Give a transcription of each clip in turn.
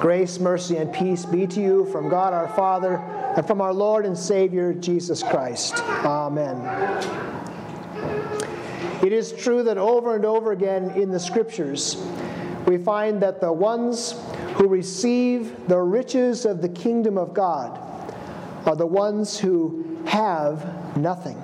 Grace, mercy, and peace be to you from God our Father and from our Lord and Savior Jesus Christ. Amen. It is true that over and over again in the Scriptures, we find that the ones who receive the riches of the kingdom of God are the ones who have nothing.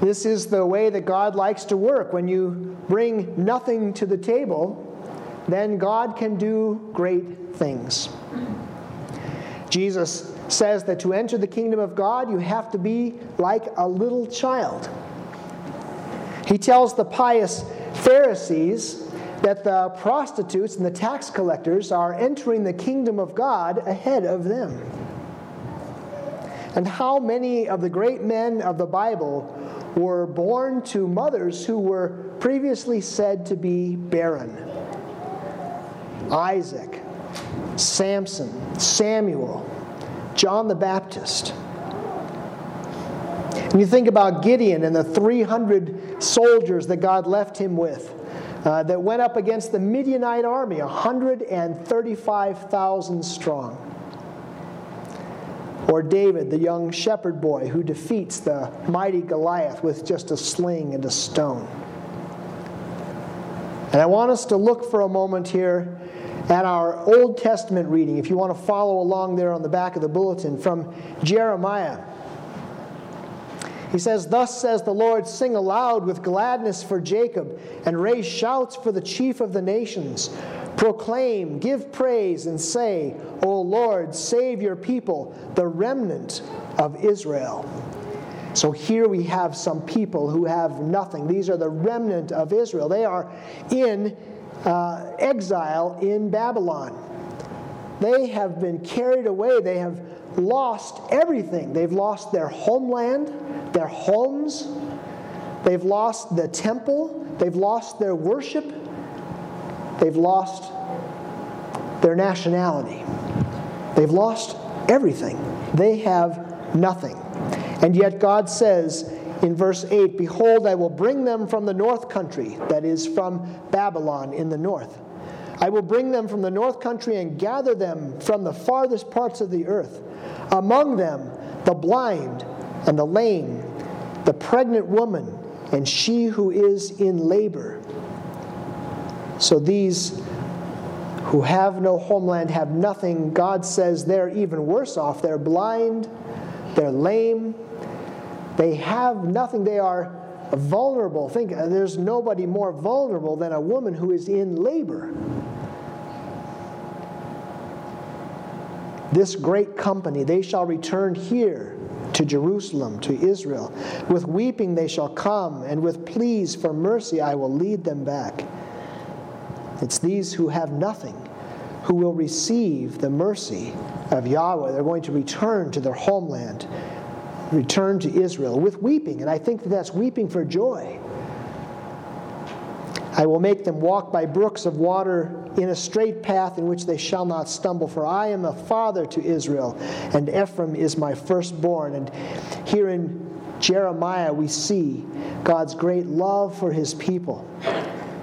This is the way that God likes to work. When you bring nothing to the table, then God can do great things. Jesus says that to enter the kingdom of God, you have to be like a little child. He tells the pious Pharisees that the prostitutes and the tax collectors are entering the kingdom of God ahead of them. And how many of the great men of the Bible were born to mothers who were previously said to be barren? Isaac, Samson, Samuel, John the Baptist. And you think about Gideon and the 300 soldiers that God left him with uh, that went up against the Midianite army, 135,000 strong. Or David, the young shepherd boy who defeats the mighty Goliath with just a sling and a stone. And I want us to look for a moment here at our Old Testament reading, if you want to follow along there on the back of the bulletin, from Jeremiah. He says, Thus says the Lord, sing aloud with gladness for Jacob, and raise shouts for the chief of the nations. Proclaim, give praise, and say, O Lord, save your people, the remnant of Israel. So here we have some people who have nothing. These are the remnant of Israel. They are in uh, exile in Babylon. They have been carried away. They have lost everything. They've lost their homeland, their homes, they've lost the temple, they've lost their worship, they've lost their nationality. They've lost everything. They have nothing. And yet God says in verse 8 Behold, I will bring them from the north country, that is, from Babylon in the north. I will bring them from the north country and gather them from the farthest parts of the earth. Among them, the blind and the lame, the pregnant woman, and she who is in labor. So these who have no homeland have nothing. God says they're even worse off. They're blind, they're lame, they have nothing. They are vulnerable. Think uh, there's nobody more vulnerable than a woman who is in labor. This great company, they shall return here to Jerusalem, to Israel. With weeping they shall come, and with pleas for mercy I will lead them back. It's these who have nothing who will receive the mercy of Yahweh. They're going to return to their homeland return to Israel with weeping. And I think that that's weeping for joy. I will make them walk by brooks of water in a straight path in which they shall not stumble. For I am a father to Israel, and Ephraim is my firstborn. And here in Jeremiah, we see God's great love for his people,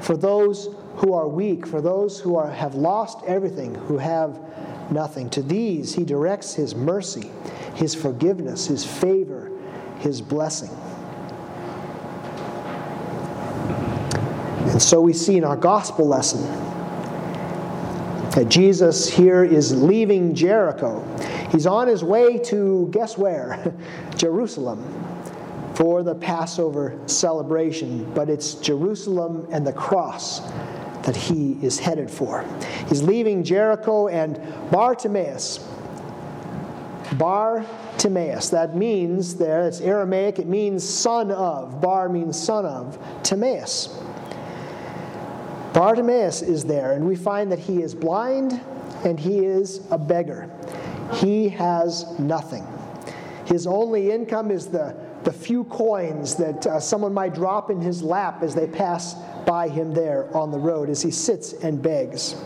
for those who are weak, for those who are, have lost everything, who have nothing. To these, he directs his mercy his forgiveness, His favor, His blessing. And so we see in our gospel lesson that Jesus here is leaving Jericho. He's on his way to, guess where? Jerusalem for the Passover celebration. But it's Jerusalem and the cross that he is headed for. He's leaving Jericho and Bartimaeus Bar Timaeus. That means there, it's Aramaic, it means son of. Bar means son of. Timaeus. Bartimaeus is there, and we find that he is blind and he is a beggar. He has nothing. His only income is the, the few coins that uh, someone might drop in his lap as they pass by him there on the road as he sits and begs.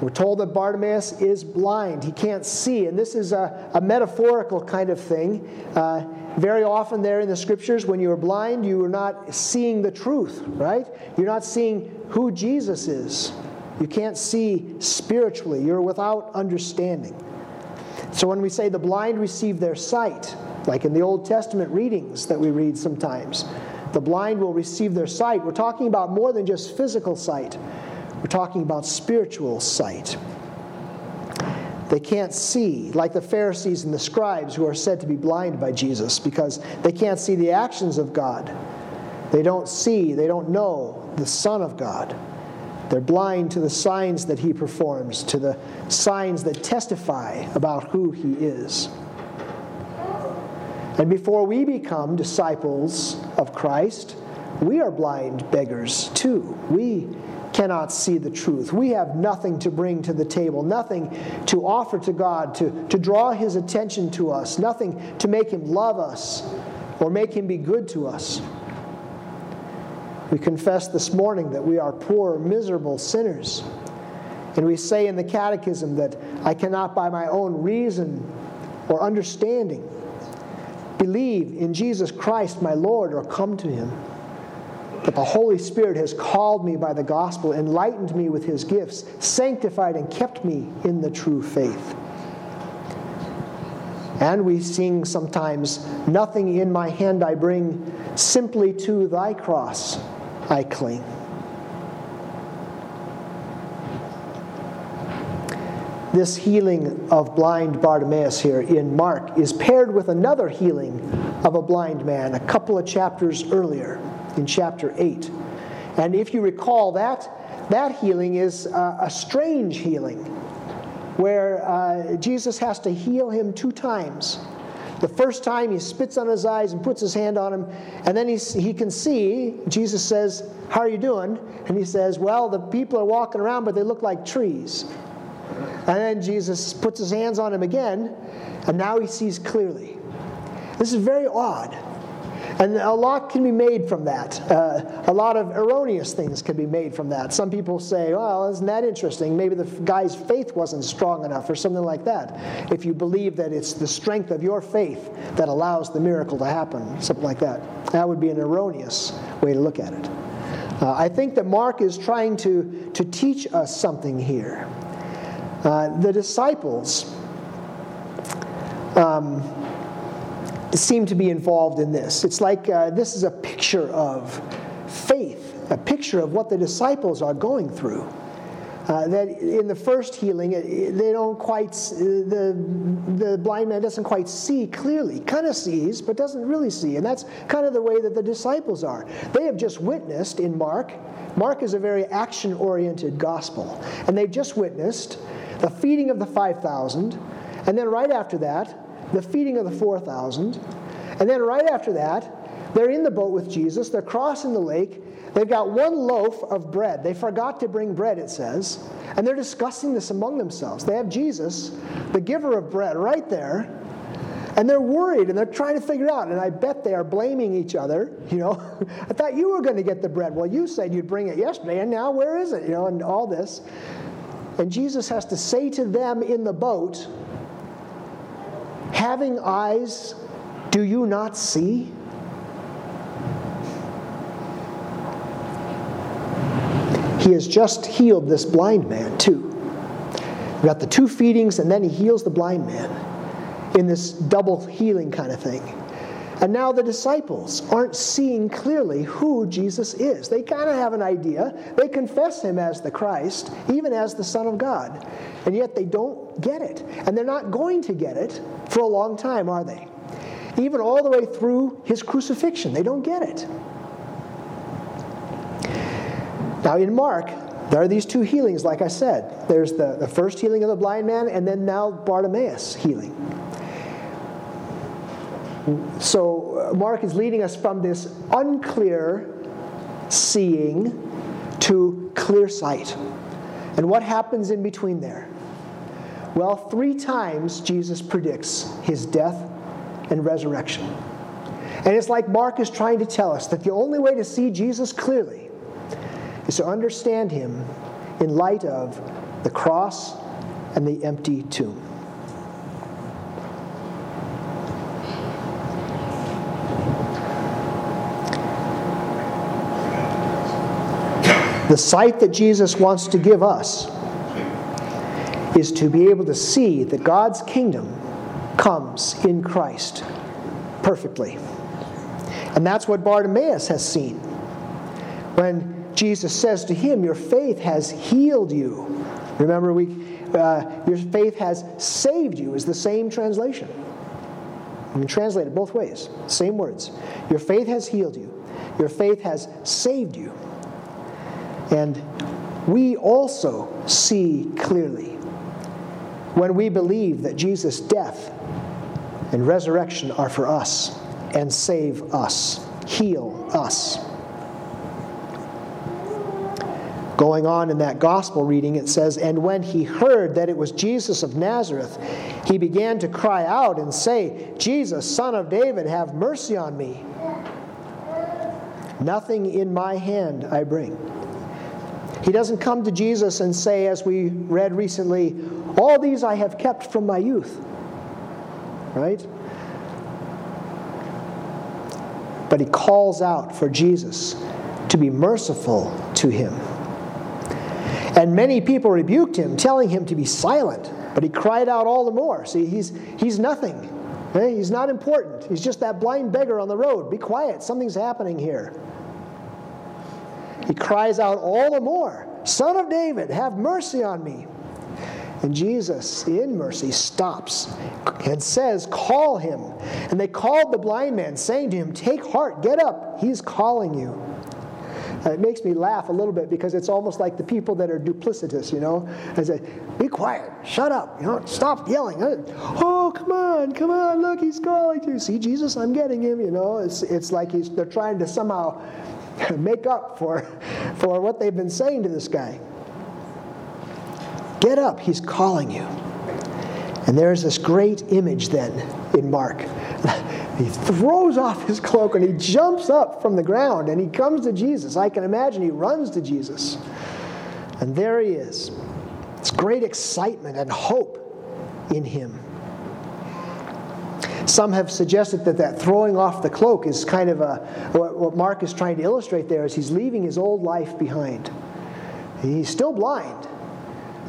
We're told that Bartimaeus is blind. He can't see. And this is a, a metaphorical kind of thing. Uh, very often, there in the scriptures, when you are blind, you are not seeing the truth, right? You're not seeing who Jesus is. You can't see spiritually. You're without understanding. So when we say the blind receive their sight, like in the Old Testament readings that we read sometimes, the blind will receive their sight. We're talking about more than just physical sight, we're talking about spiritual sight. They can't see, like the Pharisees and the scribes who are said to be blind by Jesus, because they can't see the actions of God. They don't see, they don't know the Son of God. They're blind to the signs that he performs, to the signs that testify about who he is. And before we become disciples of Christ, we are blind beggars too. We cannot see the truth. We have nothing to bring to the table, nothing to offer to God, to, to draw His attention to us, nothing to make Him love us or make Him be good to us. We confess this morning that we are poor, miserable sinners. And we say in the Catechism that I cannot, by my own reason or understanding, believe in Jesus Christ, my Lord, or come to Him. But the Holy Spirit has called me by the gospel, enlightened me with His gifts, sanctified and kept me in the true faith. And we sing sometimes, Nothing in my hand I bring, simply to thy cross I cling. This healing of blind Bartimaeus here in Mark is paired with another healing of a blind man a couple of chapters earlier, in chapter 8. And if you recall, that, that healing is uh, a strange healing where uh, Jesus has to heal him two times. The first time he spits on his eyes and puts his hand on him, and then he's, he can see. Jesus says, How are you doing? And he says, Well, the people are walking around, but they look like trees. And then Jesus puts his hands on him again, and now he sees clearly. This is very odd. And a lot can be made from that. Uh, a lot of erroneous things can be made from that. Some people say, well, isn't that interesting? Maybe the guy's faith wasn't strong enough or something like that. If you believe that it's the strength of your faith that allows the miracle to happen, something like that. That would be an erroneous way to look at it. Uh, I think that Mark is trying to, to teach us something here. Uh, the disciples. Um, seem to be involved in this. It's like uh, this is a picture of faith, a picture of what the disciples are going through. Uh, that in the first healing, they don't quite, the, the blind man doesn't quite see clearly. Kind of sees, but doesn't really see. And that's kind of the way that the disciples are. They have just witnessed in Mark, Mark is a very action oriented gospel. And they've just witnessed the feeding of the 5,000. And then right after that, the feeding of the 4,000. And then right after that, they're in the boat with Jesus. They're crossing the lake. They've got one loaf of bread. They forgot to bring bread, it says. And they're discussing this among themselves. They have Jesus, the giver of bread, right there. And they're worried and they're trying to figure out. And I bet they are blaming each other. You know, I thought you were going to get the bread. Well, you said you'd bring it yesterday, and now where is it? You know, and all this. And Jesus has to say to them in the boat, Having eyes, do you not see? He has just healed this blind man, too. We got the two feedings, and then he heals the blind man in this double healing kind of thing. And now the disciples aren't seeing clearly who Jesus is. They kind of have an idea. They confess him as the Christ, even as the Son of God. And yet they don't get it. And they're not going to get it for a long time, are they? Even all the way through his crucifixion, they don't get it. Now, in Mark, there are these two healings, like I said. There's the, the first healing of the blind man, and then now Bartimaeus healing. So, uh, Mark is leading us from this unclear seeing to clear sight. And what happens in between there? Well, three times Jesus predicts his death and resurrection. And it's like Mark is trying to tell us that the only way to see Jesus clearly is to understand him in light of the cross and the empty tomb. The sight that Jesus wants to give us is to be able to see that God's kingdom comes in Christ perfectly. And that's what Bartimaeus has seen. When Jesus says to him, Your faith has healed you. Remember, we, uh, your faith has saved you, is the same translation. You can translate it both ways, same words. Your faith has healed you, your faith has saved you. And we also see clearly when we believe that Jesus' death and resurrection are for us and save us, heal us. Going on in that gospel reading, it says, And when he heard that it was Jesus of Nazareth, he began to cry out and say, Jesus, son of David, have mercy on me. Nothing in my hand I bring. He doesn't come to Jesus and say, as we read recently, All these I have kept from my youth. Right? But he calls out for Jesus to be merciful to him. And many people rebuked him, telling him to be silent. But he cried out all the more. See, he's, he's nothing. Okay? He's not important. He's just that blind beggar on the road. Be quiet. Something's happening here. He cries out all the more Son of David, have mercy on me. And Jesus, in mercy, stops and says, Call him. And they called the blind man, saying to him, Take heart, get up. He's calling you. Uh, it makes me laugh a little bit because it's almost like the people that are duplicitous, you know. I say, be quiet, shut up, you know, stop yelling. Oh, come on, come on, look, he's calling you. See, Jesus, I'm getting him, you know. It's, it's like he's, they're trying to somehow make up for, for what they've been saying to this guy. Get up, he's calling you. And there's this great image then in Mark he throws off his cloak and he jumps up from the ground and he comes to Jesus. I can imagine he runs to Jesus. And there he is. It's great excitement and hope in him. Some have suggested that that throwing off the cloak is kind of a, what Mark is trying to illustrate there is he's leaving his old life behind. He's still blind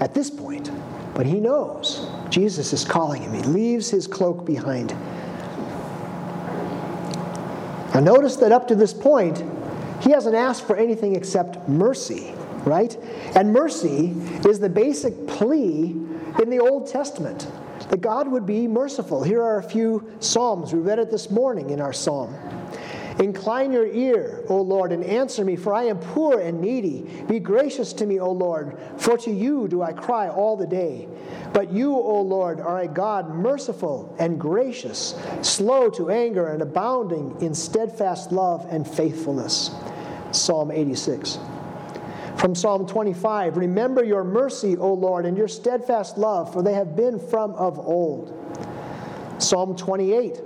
at this point, but he knows Jesus is calling him. He leaves his cloak behind. Now, notice that up to this point, he hasn't asked for anything except mercy, right? And mercy is the basic plea in the Old Testament that God would be merciful. Here are a few Psalms. We read it this morning in our Psalm. Incline your ear, O Lord, and answer me, for I am poor and needy. Be gracious to me, O Lord, for to you do I cry all the day. But you, O Lord, are a God merciful and gracious, slow to anger and abounding in steadfast love and faithfulness. Psalm 86. From Psalm 25 Remember your mercy, O Lord, and your steadfast love, for they have been from of old. Psalm 28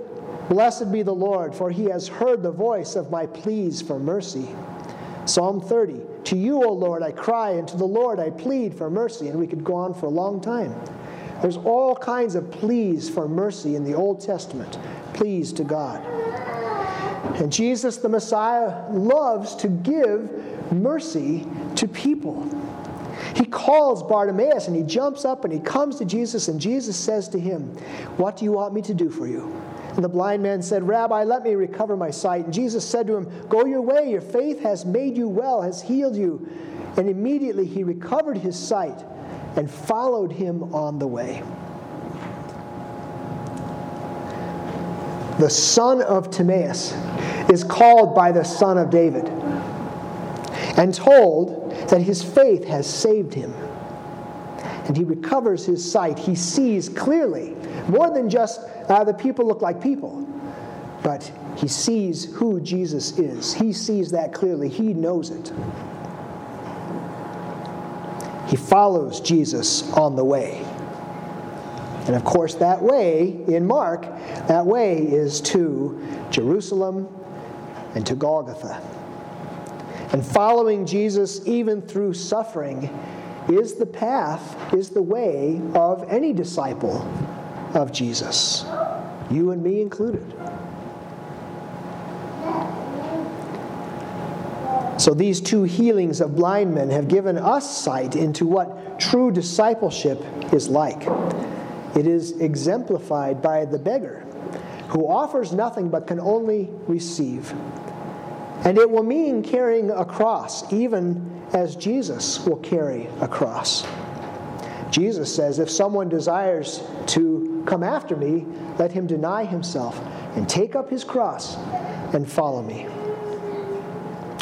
Blessed be the Lord, for he has heard the voice of my pleas for mercy. Psalm 30 To you, O Lord, I cry, and to the Lord I plead for mercy. And we could go on for a long time. There's all kinds of pleas for mercy in the Old Testament, pleas to God. And Jesus, the Messiah, loves to give mercy to people. He calls Bartimaeus and he jumps up and he comes to Jesus, and Jesus says to him, What do you want me to do for you? And the blind man said, Rabbi, let me recover my sight. And Jesus said to him, Go your way, your faith has made you well, has healed you. And immediately he recovered his sight and followed him on the way. The son of Timaeus is called by the son of David and told that his faith has saved him. And he recovers his sight. He sees clearly, more than just uh, the people look like people. But he sees who Jesus is. He sees that clearly. He knows it. He follows Jesus on the way. And of course, that way in Mark, that way is to Jerusalem and to Golgotha. And following Jesus, even through suffering, is the path, is the way of any disciple of Jesus, you and me included. So these two healings of blind men have given us sight into what true discipleship is like. It is exemplified by the beggar, who offers nothing but can only receive. And it will mean carrying a cross, even as Jesus will carry a cross. Jesus says, If someone desires to come after me, let him deny himself and take up his cross and follow me.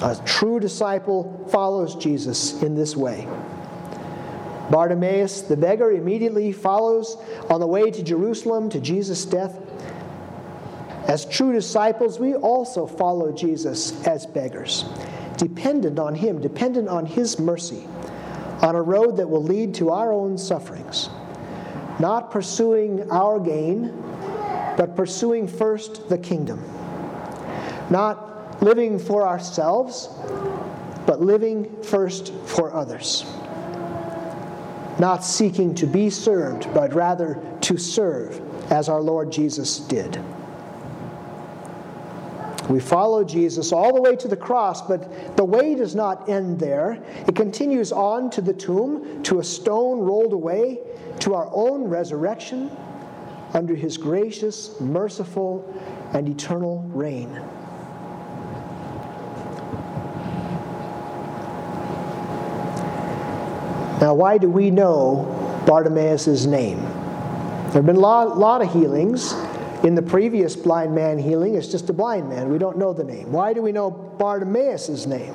A true disciple follows Jesus in this way. Bartimaeus, the beggar, immediately follows on the way to Jerusalem to Jesus' death. As true disciples, we also follow Jesus as beggars, dependent on Him, dependent on His mercy, on a road that will lead to our own sufferings. Not pursuing our gain, but pursuing first the kingdom. Not living for ourselves, but living first for others not seeking to be served, but rather to serve, as our Lord Jesus did. We follow Jesus all the way to the cross, but the way does not end there. It continues on to the tomb, to a stone rolled away, to our own resurrection under his gracious, merciful, and eternal reign. Now, why do we know Bartimaeus' name? There have been a lot, lot of healings. In the previous blind man healing, it's just a blind man. We don't know the name. Why do we know Bartimaeus' name?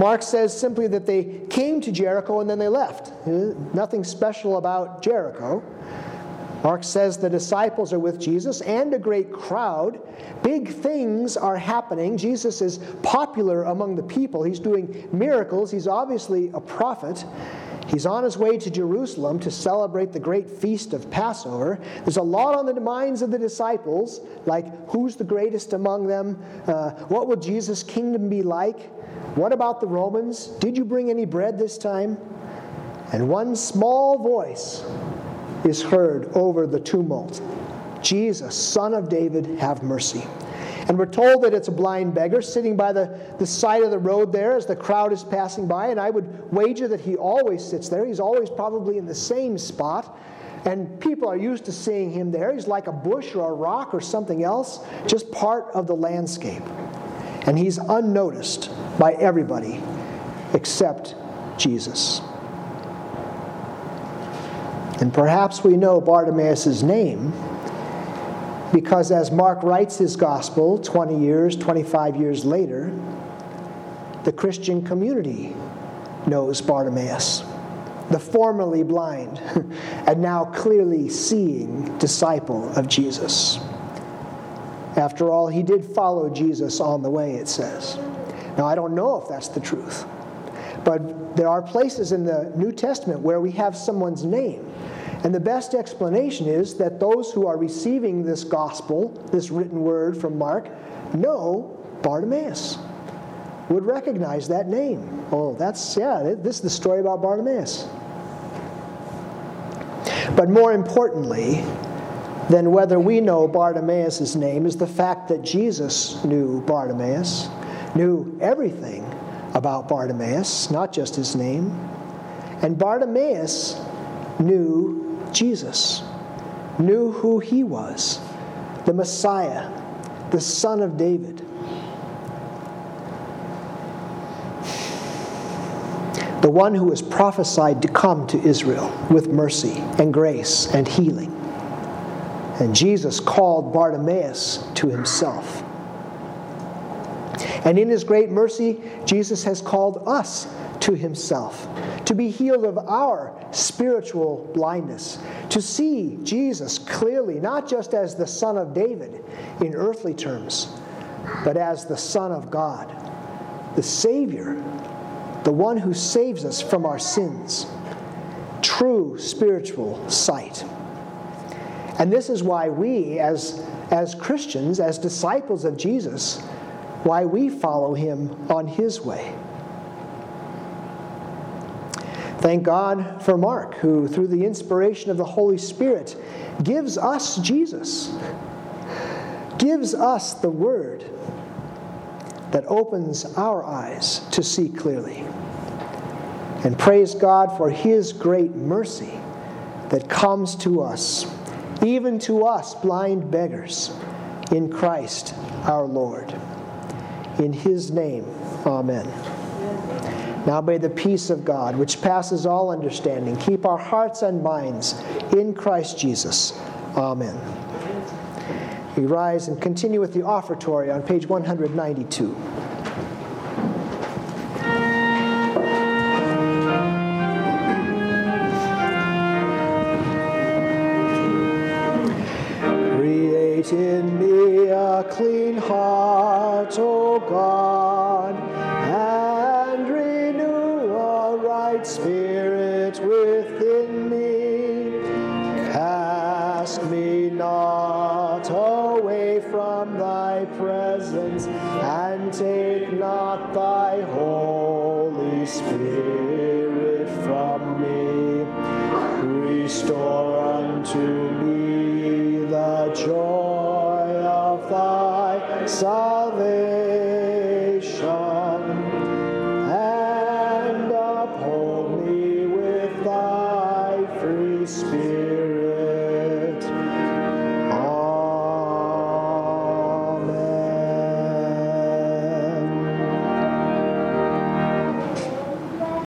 Mark says simply that they came to Jericho and then they left. Uh, nothing special about Jericho. Mark says the disciples are with Jesus and a great crowd. Big things are happening. Jesus is popular among the people. He's doing miracles. He's obviously a prophet. He's on his way to Jerusalem to celebrate the great feast of Passover. There's a lot on the minds of the disciples, like who's the greatest among them? Uh, what will Jesus' kingdom be like? What about the Romans? Did you bring any bread this time? And one small voice is heard over the tumult Jesus, son of David, have mercy. And we're told that it's a blind beggar sitting by the, the side of the road there as the crowd is passing by. And I would wager that he always sits there. He's always probably in the same spot. And people are used to seeing him there. He's like a bush or a rock or something else, just part of the landscape. And he's unnoticed by everybody except Jesus. And perhaps we know Bartimaeus' name because as Mark writes his gospel 20 years, 25 years later, the Christian community knows Bartimaeus, the formerly blind and now clearly seeing disciple of Jesus. After all, he did follow Jesus on the way, it says. Now, I don't know if that's the truth, but there are places in the New Testament where we have someone's name and the best explanation is that those who are receiving this gospel, this written word from Mark, know Bartimaeus, would recognize that name. Oh, that's, yeah, this is the story about Bartimaeus. But more importantly than whether we know Bartimaeus' name is the fact that Jesus knew Bartimaeus, knew everything about Bartimaeus, not just his name. And Bartimaeus knew Jesus, knew who he was the Messiah, the Son of David. The one who was prophesied to come to Israel with mercy and grace and healing. And Jesus called Bartimaeus to himself. And in his great mercy, Jesus has called us to himself to be healed of our spiritual blindness, to see Jesus clearly, not just as the Son of David in earthly terms, but as the Son of God, the Savior, the one who saves us from our sins. True spiritual sight. And this is why we, as, as Christians, as disciples of Jesus, why we follow him on his way. Thank God for Mark, who, through the inspiration of the Holy Spirit, gives us Jesus, gives us the Word, that opens our eyes to see clearly. And praise God for His great mercy that comes to us, even to us blind beggars, in Christ our Lord. In His name, Amen. Now may the peace of God, which passes all understanding, keep our hearts and minds in Christ Jesus. Amen. We rise and continue with the offertory on page 192. Cast me not away from thy presence, and take not thy Holy Spirit from me. Restore unto me the joy of thy salvation